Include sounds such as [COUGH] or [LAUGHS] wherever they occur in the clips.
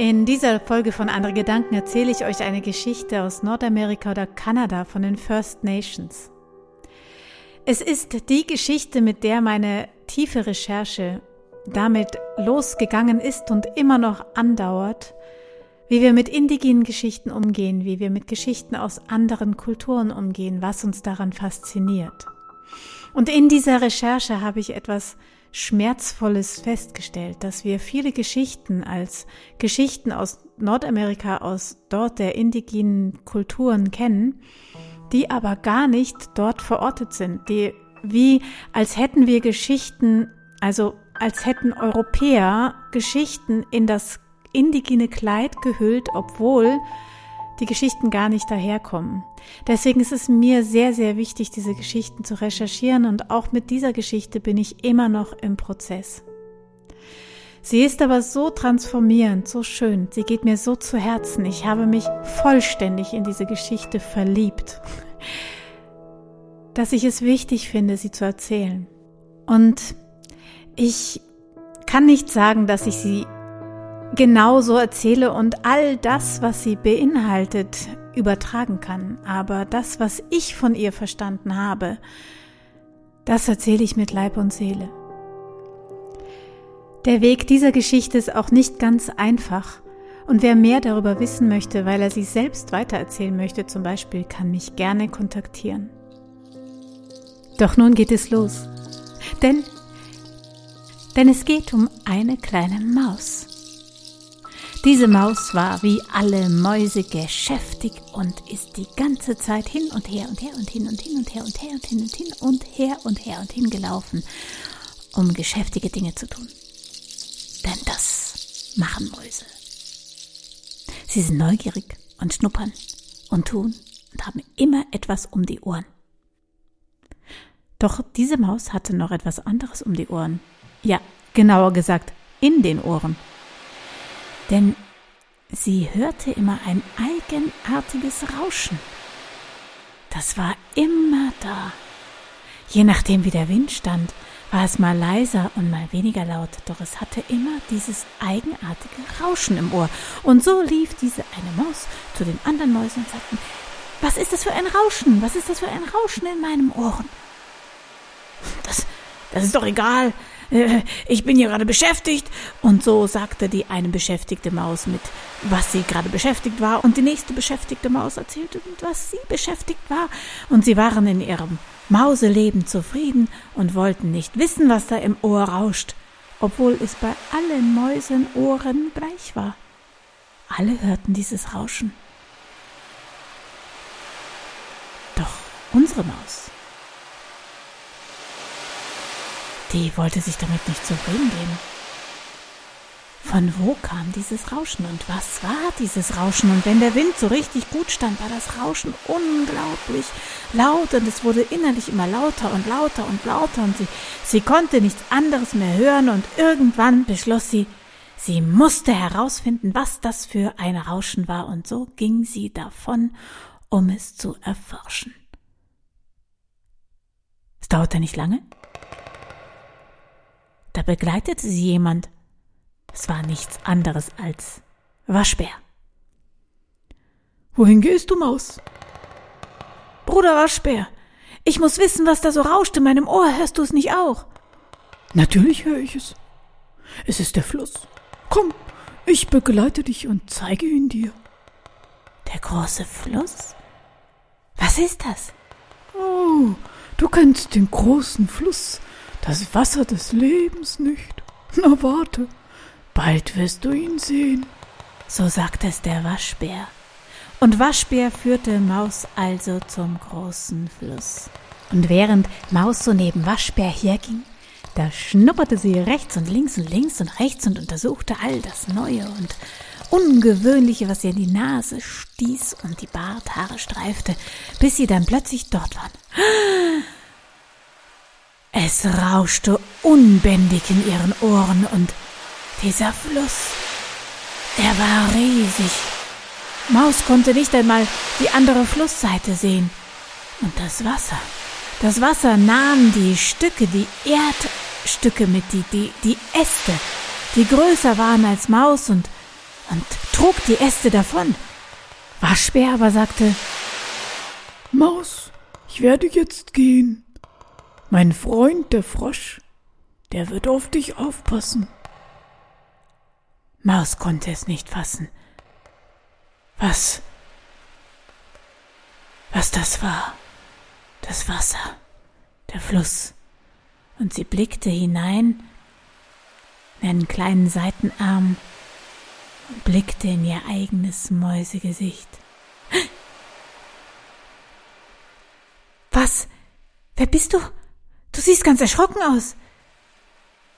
In dieser Folge von Andere Gedanken erzähle ich euch eine Geschichte aus Nordamerika oder Kanada von den First Nations. Es ist die Geschichte, mit der meine tiefe Recherche damit losgegangen ist und immer noch andauert, wie wir mit indigenen Geschichten umgehen, wie wir mit Geschichten aus anderen Kulturen umgehen, was uns daran fasziniert. Und in dieser Recherche habe ich etwas Schmerzvolles festgestellt, dass wir viele Geschichten als Geschichten aus Nordamerika, aus dort der indigenen Kulturen kennen, die aber gar nicht dort verortet sind, die wie als hätten wir Geschichten, also als hätten Europäer Geschichten in das indigene Kleid gehüllt, obwohl die Geschichten gar nicht daherkommen. Deswegen ist es mir sehr, sehr wichtig, diese Geschichten zu recherchieren und auch mit dieser Geschichte bin ich immer noch im Prozess. Sie ist aber so transformierend, so schön, sie geht mir so zu Herzen. Ich habe mich vollständig in diese Geschichte verliebt, dass ich es wichtig finde, sie zu erzählen. Und ich kann nicht sagen, dass ich sie genauso erzähle und all das, was sie beinhaltet, übertragen kann. Aber das, was ich von ihr verstanden habe, das erzähle ich mit Leib und Seele. Der Weg dieser Geschichte ist auch nicht ganz einfach. Und wer mehr darüber wissen möchte, weil er sie selbst weitererzählen möchte, zum Beispiel, kann mich gerne kontaktieren. Doch nun geht es los. Denn, denn es geht um eine kleine Maus. Diese Maus war wie alle Mäuse geschäftig und ist die ganze Zeit hin und her und her und hin und hin und her und her und hin und hin und her und her und hin gelaufen, um geschäftige Dinge zu tun. Denn das machen Mäuse. Sie sind neugierig und schnuppern und tun und haben immer etwas um die Ohren. Doch diese Maus hatte noch etwas anderes um die Ohren. Ja, genauer gesagt, in den Ohren denn sie hörte immer ein eigenartiges Rauschen. Das war immer da. Je nachdem, wie der Wind stand, war es mal leiser und mal weniger laut, doch es hatte immer dieses eigenartige Rauschen im Ohr. Und so lief diese eine Maus zu den anderen Mäusen und sagten, was ist das für ein Rauschen? Was ist das für ein Rauschen in meinem Ohren? Das, das ist doch egal, äh, ich bin hier gerade beschäftigt. Und so sagte die eine beschäftigte Maus mit, was sie gerade beschäftigt war. Und die nächste beschäftigte Maus erzählte, was sie beschäftigt war. Und sie waren in ihrem Mauseleben zufrieden und wollten nicht wissen, was da im Ohr rauscht, obwohl es bei allen Mäusen Ohren gleich war. Alle hörten dieses Rauschen. Doch unsere Maus Die wollte sich damit nicht zufrieden geben. Von wo kam dieses Rauschen und was war dieses Rauschen? Und wenn der Wind so richtig gut stand, war das Rauschen unglaublich laut und es wurde innerlich immer lauter und lauter und lauter und sie, sie konnte nichts anderes mehr hören und irgendwann beschloss sie, sie musste herausfinden, was das für ein Rauschen war und so ging sie davon, um es zu erforschen. Es dauerte nicht lange. Da begleitete sie jemand. Es war nichts anderes als Waschbär. Wohin gehst du, Maus? Bruder Waschbär, ich muss wissen, was da so rauscht in meinem Ohr. Hörst du es nicht auch? Natürlich höre ich es. Es ist der Fluss. Komm, ich begleite dich und zeige ihn dir. Der große Fluss? Was ist das? Oh, du kennst den großen Fluss, das Wasser des Lebens nicht. Na warte, bald wirst du ihn sehen. So sagte es der Waschbär. Und Waschbär führte Maus also zum großen Fluss. Und während Maus so neben Waschbär herging, da schnupperte sie rechts und links und links und rechts und untersuchte all das Neue und Ungewöhnliche, was ihr in die Nase stieß und die Barthaare streifte, bis sie dann plötzlich dort waren. Es rauschte unbändig in ihren Ohren und dieser Fluss, er war riesig. Maus konnte nicht einmal die andere Flussseite sehen. Und das Wasser, das Wasser nahm die Stücke, die Erdstücke mit, die, die, die Äste, die größer waren als Maus und, und trug die Äste davon. Waschbär aber sagte, Maus, ich werde jetzt gehen. Mein Freund, der Frosch, der wird auf dich aufpassen. Maus konnte es nicht fassen. Was? Was das war? Das Wasser, der Fluss. Und sie blickte hinein in einen kleinen Seitenarm und blickte in ihr eigenes Mäusegesicht. [GASPS] Was? Wer bist du? Du siehst ganz erschrocken aus.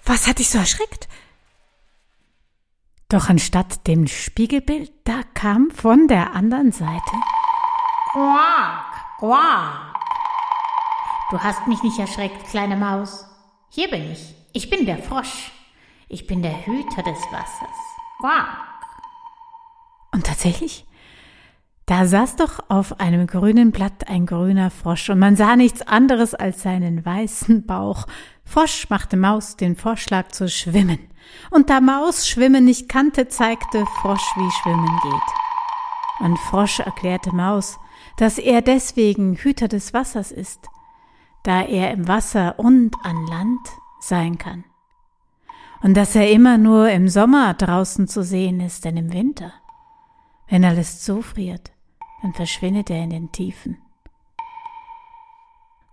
Was hat dich so erschreckt? Doch anstatt dem Spiegelbild, da kam von der anderen Seite Quack, quack. Du hast mich nicht erschreckt, kleine Maus. Hier bin ich. Ich bin der Frosch. Ich bin der Hüter des Wassers. Quack. Und tatsächlich, da saß doch auf einem grünen Blatt ein grüner Frosch und man sah nichts anderes als seinen weißen Bauch. Frosch machte Maus den Vorschlag zu schwimmen. Und da Maus Schwimmen nicht kannte, zeigte Frosch, wie Schwimmen geht. Und Frosch erklärte Maus, dass er deswegen Hüter des Wassers ist, da er im Wasser und an Land sein kann. Und dass er immer nur im Sommer draußen zu sehen ist, denn im Winter, wenn alles zufriert, dann verschwindet er in den Tiefen.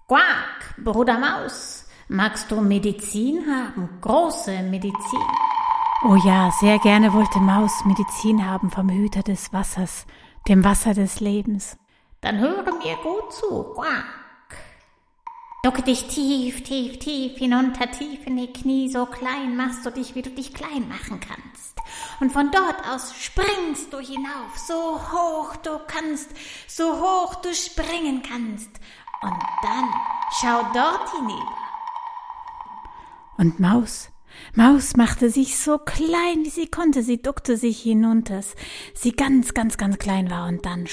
Quack, Bruder Maus, magst du Medizin haben? Große Medizin. Oh ja, sehr gerne wollte Maus Medizin haben vom Hüter des Wassers, dem Wasser des Lebens. Dann höre mir gut zu. Quack. Ducke dich tief, tief, tief hinunter, tief in die Knie, so klein machst du dich, wie du dich klein machen kannst. Und von dort aus springst du hinauf, so hoch du kannst, so hoch du springen kannst. Und dann schau dort hinüber. Und Maus, Maus machte sich so klein, wie sie konnte. Sie duckte sich hinunter, sie ganz, ganz, ganz klein war und dann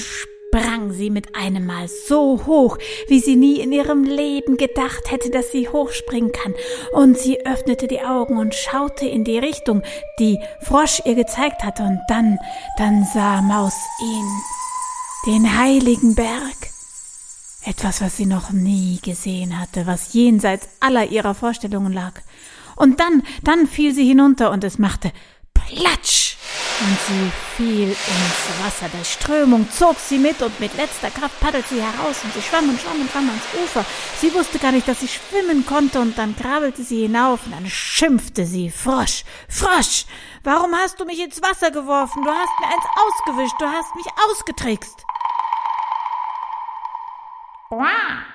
sprang sie mit einem Mal so hoch, wie sie nie in ihrem Leben gedacht hätte, dass sie hochspringen kann. Und sie öffnete die Augen und schaute in die Richtung, die Frosch ihr gezeigt hatte. Und dann, dann sah Maus ihn, den heiligen Berg. Etwas, was sie noch nie gesehen hatte, was jenseits aller ihrer Vorstellungen lag. Und dann, dann fiel sie hinunter und es machte Platsch! Und sie fiel ins Wasser. Der Strömung zog sie mit und mit letzter Kraft paddelte sie heraus und sie schwamm und schwamm und schwamm ans Ufer. Sie wusste gar nicht, dass sie schwimmen konnte und dann krabbelte sie hinauf und dann schimpfte sie. Frosch, Frosch, warum hast du mich ins Wasser geworfen? Du hast mir eins ausgewischt, du hast mich ausgetrickst. Quack.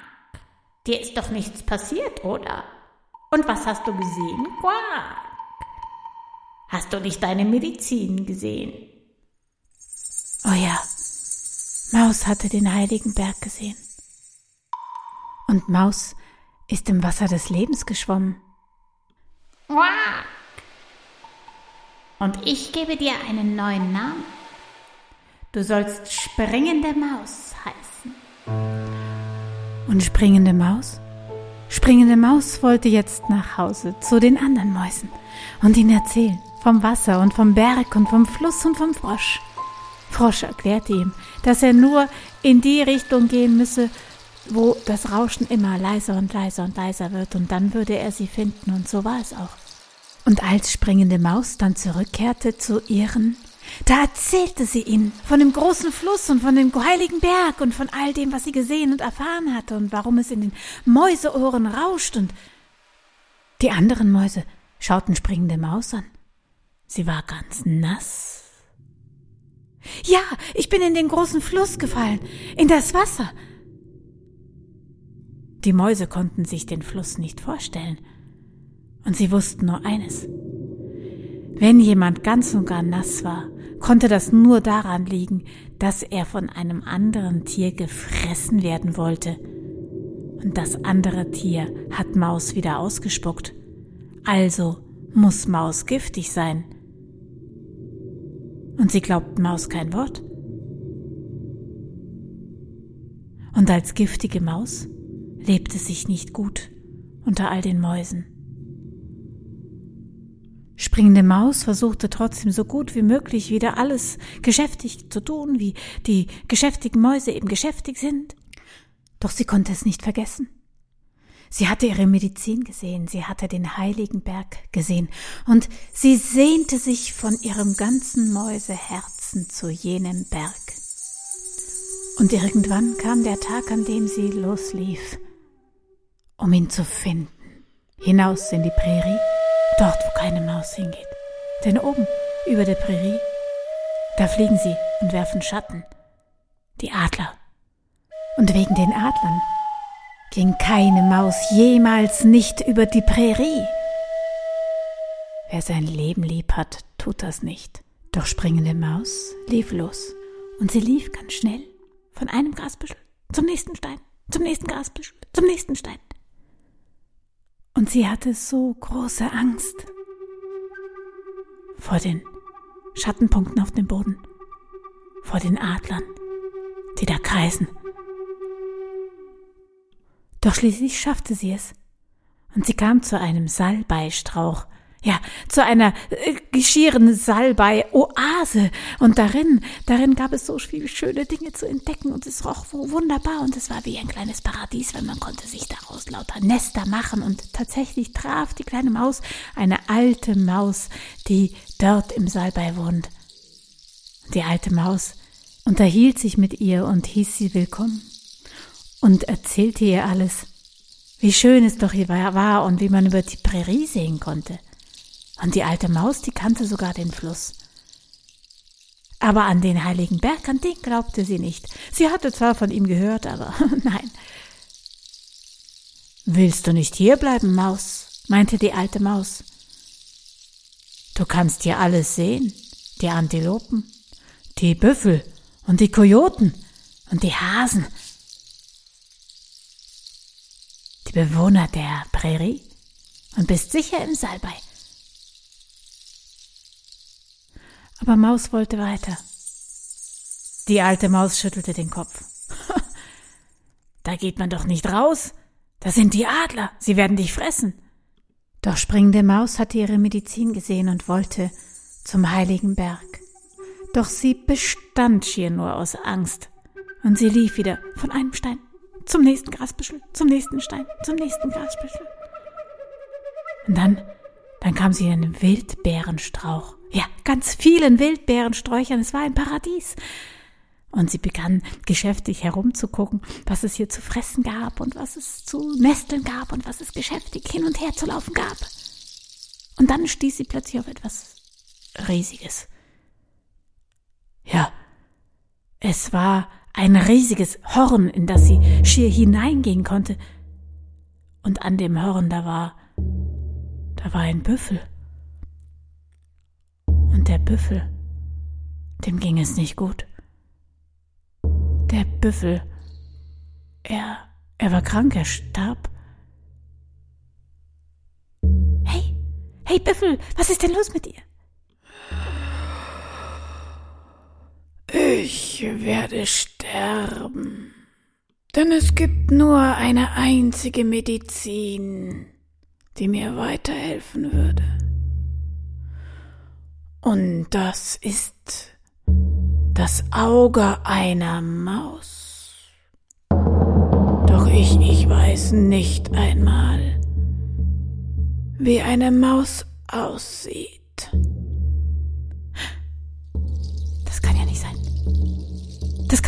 Dir ist doch nichts passiert, oder? Und was hast du gesehen? Quack. Hast du nicht deine Medizin gesehen? Oh ja, Maus hatte den heiligen Berg gesehen. Und Maus ist im Wasser des Lebens geschwommen. Quack. Und ich gebe dir einen neuen Namen. Du sollst springende Maus heißen. Und springende Maus? Springende Maus wollte jetzt nach Hause zu den anderen Mäusen und ihnen erzählen vom Wasser und vom Berg und vom Fluss und vom Frosch. Frosch erklärte ihm, dass er nur in die Richtung gehen müsse, wo das Rauschen immer leiser und leiser und leiser wird, und dann würde er sie finden, und so war es auch. Und als springende Maus dann zurückkehrte zu ihren da erzählte sie ihnen von dem großen Fluss und von dem heiligen Berg und von all dem, was sie gesehen und erfahren hatte und warum es in den Mäuseohren rauscht und die anderen Mäuse schauten springende Maus an. Sie war ganz nass. Ja, ich bin in den großen Fluss gefallen, in das Wasser. Die Mäuse konnten sich den Fluss nicht vorstellen, und sie wussten nur eines. Wenn jemand ganz und gar nass war, konnte das nur daran liegen, dass er von einem anderen Tier gefressen werden wollte. Und das andere Tier hat Maus wieder ausgespuckt. Also muss Maus giftig sein. Und sie glaubten Maus kein Wort. Und als giftige Maus lebte sich nicht gut unter all den Mäusen. springende Maus versuchte trotzdem so gut wie möglich wieder alles geschäftig zu tun, wie die geschäftigen Mäuse eben geschäftig sind. Doch sie konnte es nicht vergessen. Sie hatte ihre Medizin gesehen, sie hatte den heiligen Berg gesehen, und sie sehnte sich von ihrem ganzen Mäuseherzen zu jenem Berg. Und irgendwann kam der Tag, an dem sie loslief, um ihn zu finden, hinaus in die Prärie, dort, wo keine Maus hingeht. Denn oben, über der Prärie, da fliegen sie und werfen Schatten, die Adler. Und wegen den Adlern ging keine Maus jemals nicht über die Prärie. Wer sein Leben lieb hat, tut das nicht. Doch springende Maus lief los. Und sie lief ganz schnell von einem Grasbüschel zum nächsten Stein, zum nächsten Grasbüschel, zum nächsten Stein. Und sie hatte so große Angst vor den Schattenpunkten auf dem Boden, vor den Adlern, die da kreisen doch schließlich schaffte sie es. Und sie kam zu einem Salbeistrauch, ja, zu einer äh, geschieren Salbei-Oase. Und darin, darin gab es so viele schöne Dinge zu entdecken und es roch wunderbar und es war wie ein kleines Paradies, weil man konnte sich daraus lauter Nester machen und tatsächlich traf die kleine Maus eine alte Maus, die dort im Salbei wohnt. Die alte Maus unterhielt sich mit ihr und hieß sie willkommen und erzählte ihr alles, wie schön es doch hier war und wie man über die Prärie sehen konnte. Und die alte Maus, die kannte sogar den Fluss. Aber an den heiligen Berg, an den glaubte sie nicht. Sie hatte zwar von ihm gehört, aber [LAUGHS] nein. Willst du nicht hierbleiben, Maus? meinte die alte Maus. Du kannst hier alles sehen, die Antilopen, die Büffel und die Kojoten und die Hasen die Bewohner der Prärie und bist sicher im Salbei. Aber Maus wollte weiter. Die alte Maus schüttelte den Kopf. [LAUGHS] da geht man doch nicht raus. Das sind die Adler. Sie werden dich fressen. Doch springende Maus hatte ihre Medizin gesehen und wollte zum heiligen Berg. Doch sie bestand schier nur aus Angst. Und sie lief wieder von einem Stein zum nächsten Grasbüschel, zum nächsten Stein, zum nächsten Grasbüschel. Und dann, dann kam sie in einen Wildbeerenstrauch. Ja, ganz vielen Wildbeerensträuchern. Es war ein Paradies. Und sie begann geschäftig herumzugucken, was es hier zu fressen gab und was es zu nesteln gab und was es geschäftig hin und her zu laufen gab. Und dann stieß sie plötzlich auf etwas Riesiges. Ja, es war ein riesiges Horn, in das sie schier hineingehen konnte. Und an dem Horn da war, da war ein Büffel. Und der Büffel, dem ging es nicht gut. Der Büffel, er, er war krank, er starb. Hey, hey Büffel, was ist denn los mit dir? Ich werde sterben. Denn es gibt nur eine einzige Medizin, die mir weiterhelfen würde. Und das ist das Auge einer Maus. Doch ich, ich weiß nicht einmal, wie eine Maus aussieht.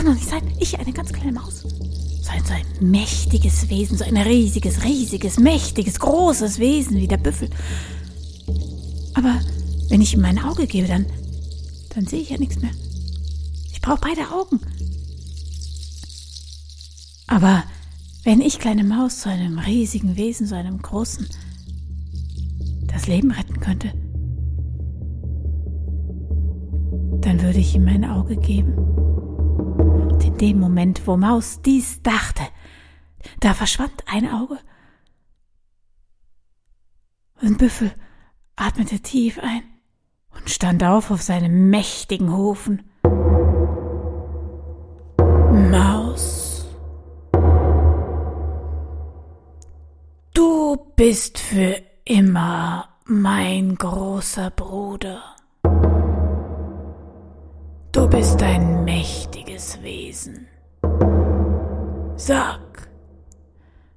Kann doch nicht sein. Ich, eine ganz kleine Maus. So ein, so ein mächtiges Wesen, so ein riesiges, riesiges, mächtiges, großes Wesen wie der Büffel. Aber wenn ich ihm mein Auge gebe, dann, dann sehe ich ja nichts mehr. Ich brauche beide Augen. Aber wenn ich, kleine Maus, zu einem riesigen Wesen, so einem großen, das Leben retten könnte, dann würde ich ihm mein Auge geben dem Moment, wo Maus dies dachte, da verschwand ein Auge. Und Büffel atmete tief ein und stand auf auf seinem mächtigen Hufen. Maus, du bist für immer mein großer Bruder. Du bist ein mächtiges Wesen. Sag,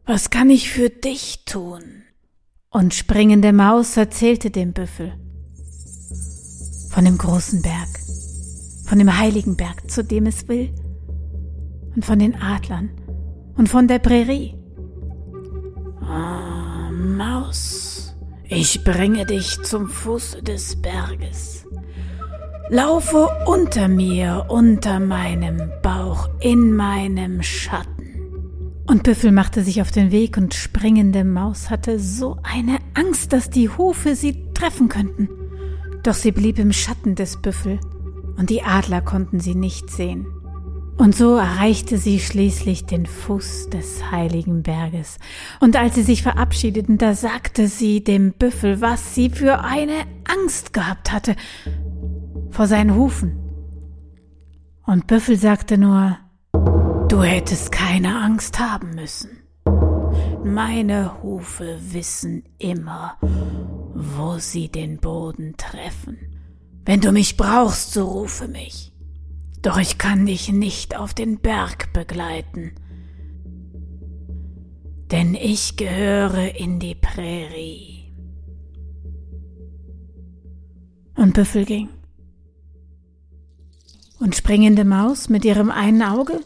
was kann ich für dich tun? Und springende Maus erzählte dem Büffel von dem großen Berg, von dem heiligen Berg, zu dem es will, und von den Adlern und von der Prärie. Ah, Maus, ich bringe dich zum Fuß des Berges. Laufe unter mir, unter meinem Bauch, in meinem Schatten. Und Büffel machte sich auf den Weg und springende Maus hatte so eine Angst, dass die Hufe sie treffen könnten. Doch sie blieb im Schatten des Büffel und die Adler konnten sie nicht sehen. Und so erreichte sie schließlich den Fuß des heiligen Berges. Und als sie sich verabschiedeten, da sagte sie dem Büffel, was sie für eine Angst gehabt hatte vor seinen Hufen. Und Büffel sagte nur, du hättest keine Angst haben müssen. Meine Hufe wissen immer, wo sie den Boden treffen. Wenn du mich brauchst, so rufe mich. Doch ich kann dich nicht auf den Berg begleiten, denn ich gehöre in die Prärie. Und Büffel ging. Und springende Maus mit ihrem einen Auge?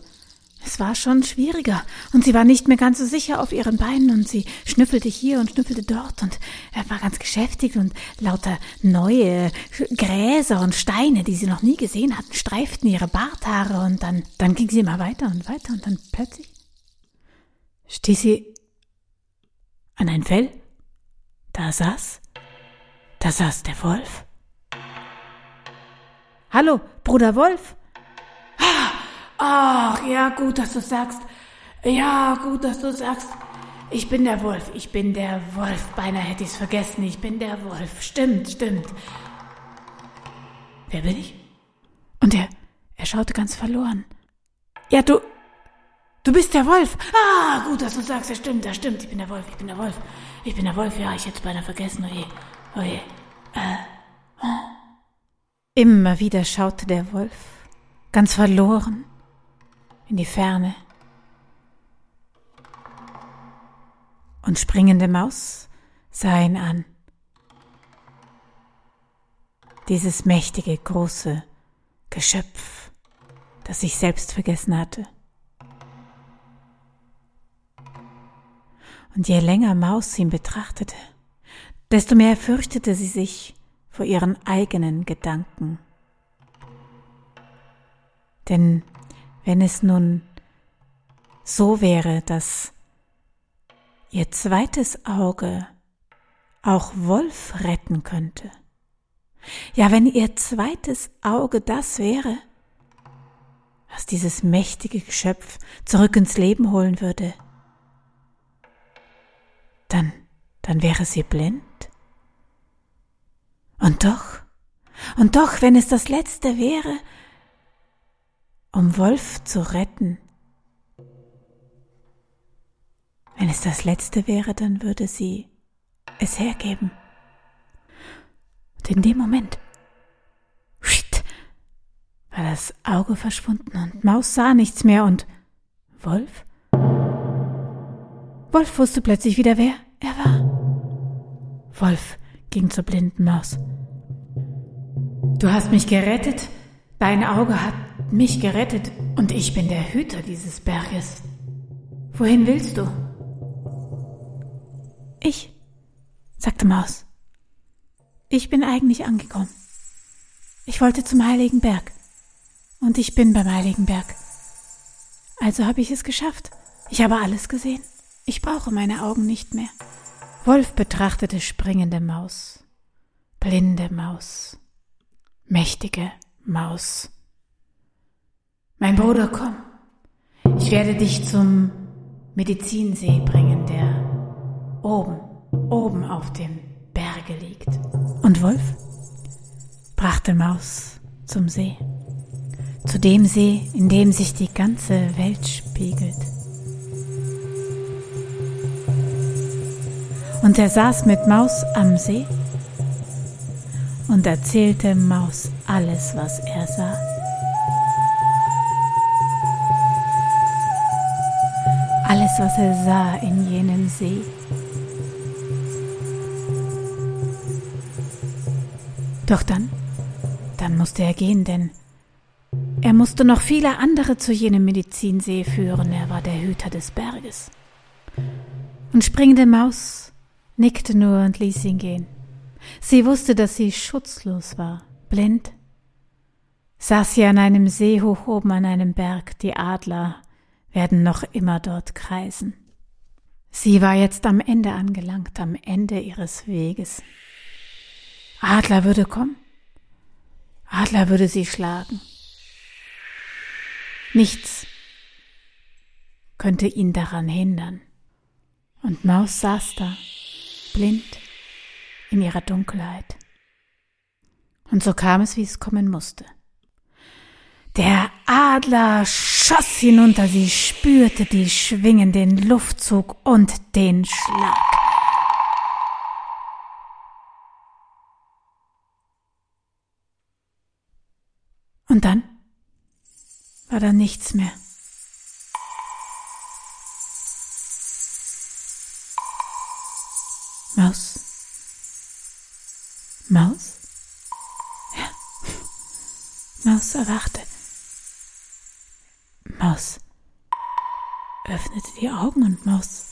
Es war schon schwieriger. Und sie war nicht mehr ganz so sicher auf ihren Beinen. Und sie schnüffelte hier und schnüffelte dort. Und er war ganz geschäftig und lauter neue Gräser und Steine, die sie noch nie gesehen hatten, streiften ihre Barthaare. Und dann, dann ging sie immer weiter und weiter. Und dann plötzlich stieß sie an ein Fell. Da saß, da saß der Wolf. Hallo, Bruder Wolf. Ach, ja, gut, dass du sagst. Ja, gut, dass du sagst. Ich bin der Wolf, ich bin der Wolf. Beinahe hätte ich's vergessen, ich bin der Wolf. Stimmt, stimmt. Wer bin ich? Und er, er schaute ganz verloren. Ja, du, du bist der Wolf. Ah, gut, dass du sagst, ja, stimmt, das stimmt. Ich bin der Wolf, ich bin der Wolf. Ich bin der Wolf, ja, ich hätte es beinahe vergessen. Oje, oje. Äh, oh. Immer wieder schaute der Wolf, ganz verloren in die Ferne. Und springende Maus sah ihn an. Dieses mächtige, große Geschöpf, das sich selbst vergessen hatte. Und je länger Maus ihn betrachtete, desto mehr fürchtete sie sich vor ihren eigenen Gedanken. Denn wenn es nun so wäre, dass ihr zweites Auge auch Wolf retten könnte. Ja, wenn ihr zweites Auge das wäre, was dieses mächtige Geschöpf zurück ins Leben holen würde, dann, dann wäre sie blind. Und doch, und doch, wenn es das letzte wäre, um Wolf zu retten. Wenn es das letzte wäre, dann würde sie es hergeben. Und in dem Moment war das Auge verschwunden und Maus sah nichts mehr und Wolf? Wolf wusste plötzlich wieder, wer er war. Wolf ging zur blinden Maus. Du hast mich gerettet. Dein Auge hat mich gerettet und ich bin der Hüter dieses Berges. Wohin willst du? Ich, sagte Maus. Ich bin eigentlich angekommen. Ich wollte zum heiligen Berg. Und ich bin beim heiligen Berg. Also habe ich es geschafft. Ich habe alles gesehen. Ich brauche meine Augen nicht mehr. Wolf betrachtete springende Maus, blinde Maus, mächtige Maus. Mein Bruder, komm. Ich werde dich zum Medizinsee bringen, der oben, oben auf dem Berge liegt. Und Wolf brachte Maus zum See. Zu dem See, in dem sich die ganze Welt spiegelt. Und er saß mit Maus am See und erzählte Maus alles, was er sah. Alles, was er sah in jenem See. Doch dann, dann musste er gehen, denn er musste noch viele andere zu jenem Medizinsee führen. Er war der Hüter des Berges. Und springende Maus nickte nur und ließ ihn gehen. Sie wusste, dass sie schutzlos war, blind. Saß sie an einem See hoch oben an einem Berg, die Adler werden noch immer dort kreisen. Sie war jetzt am Ende angelangt, am Ende ihres Weges. Adler würde kommen. Adler würde sie schlagen. Nichts könnte ihn daran hindern. Und Maus saß da, blind in ihrer Dunkelheit. Und so kam es, wie es kommen musste. Der Adler schoss hinunter, sie spürte die Schwingen, den Luftzug und den Schlag. Und dann war da nichts mehr. Maus. Maus? Ja. Maus erwachte. Maus öffnete die Augen und Maus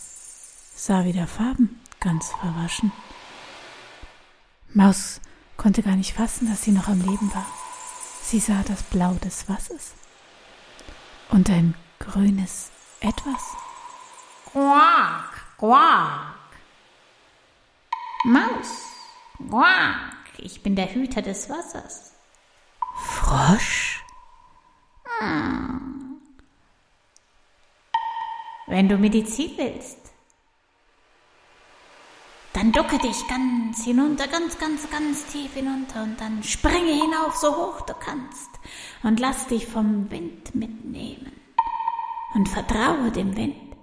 sah wieder Farben, ganz verwaschen. Maus konnte gar nicht fassen, dass sie noch am Leben war. Sie sah das Blau des Wassers und ein grünes Etwas. Quack, quack. Maus, quack, ich bin der Hüter des Wassers. Frosch? Hm. Wenn du Medizin willst, dann ducke dich ganz hinunter, ganz, ganz, ganz tief hinunter und dann springe hinauf, so hoch du kannst und lass dich vom Wind mitnehmen und vertraue dem Wind.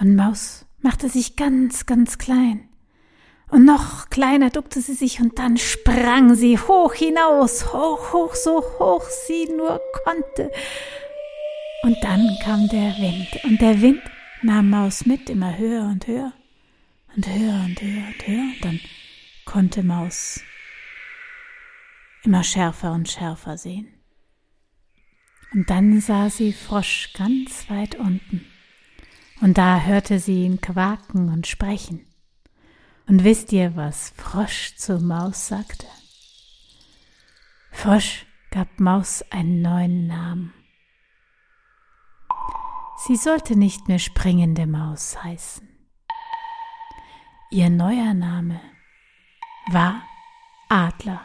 Und Maus machte sich ganz, ganz klein. Und noch kleiner duckte sie sich und dann sprang sie hoch hinaus, hoch, hoch, so hoch sie nur konnte. Und dann kam der Wind und der Wind nahm Maus mit immer höher und höher und höher und höher und höher. Und dann konnte Maus immer schärfer und schärfer sehen. Und dann sah sie Frosch ganz weit unten. Und da hörte sie ihn quaken und sprechen. Und wisst ihr, was Frosch zu Maus sagte? Frosch gab Maus einen neuen Namen. Sie sollte nicht mehr springende Maus heißen. Ihr neuer Name war Adler.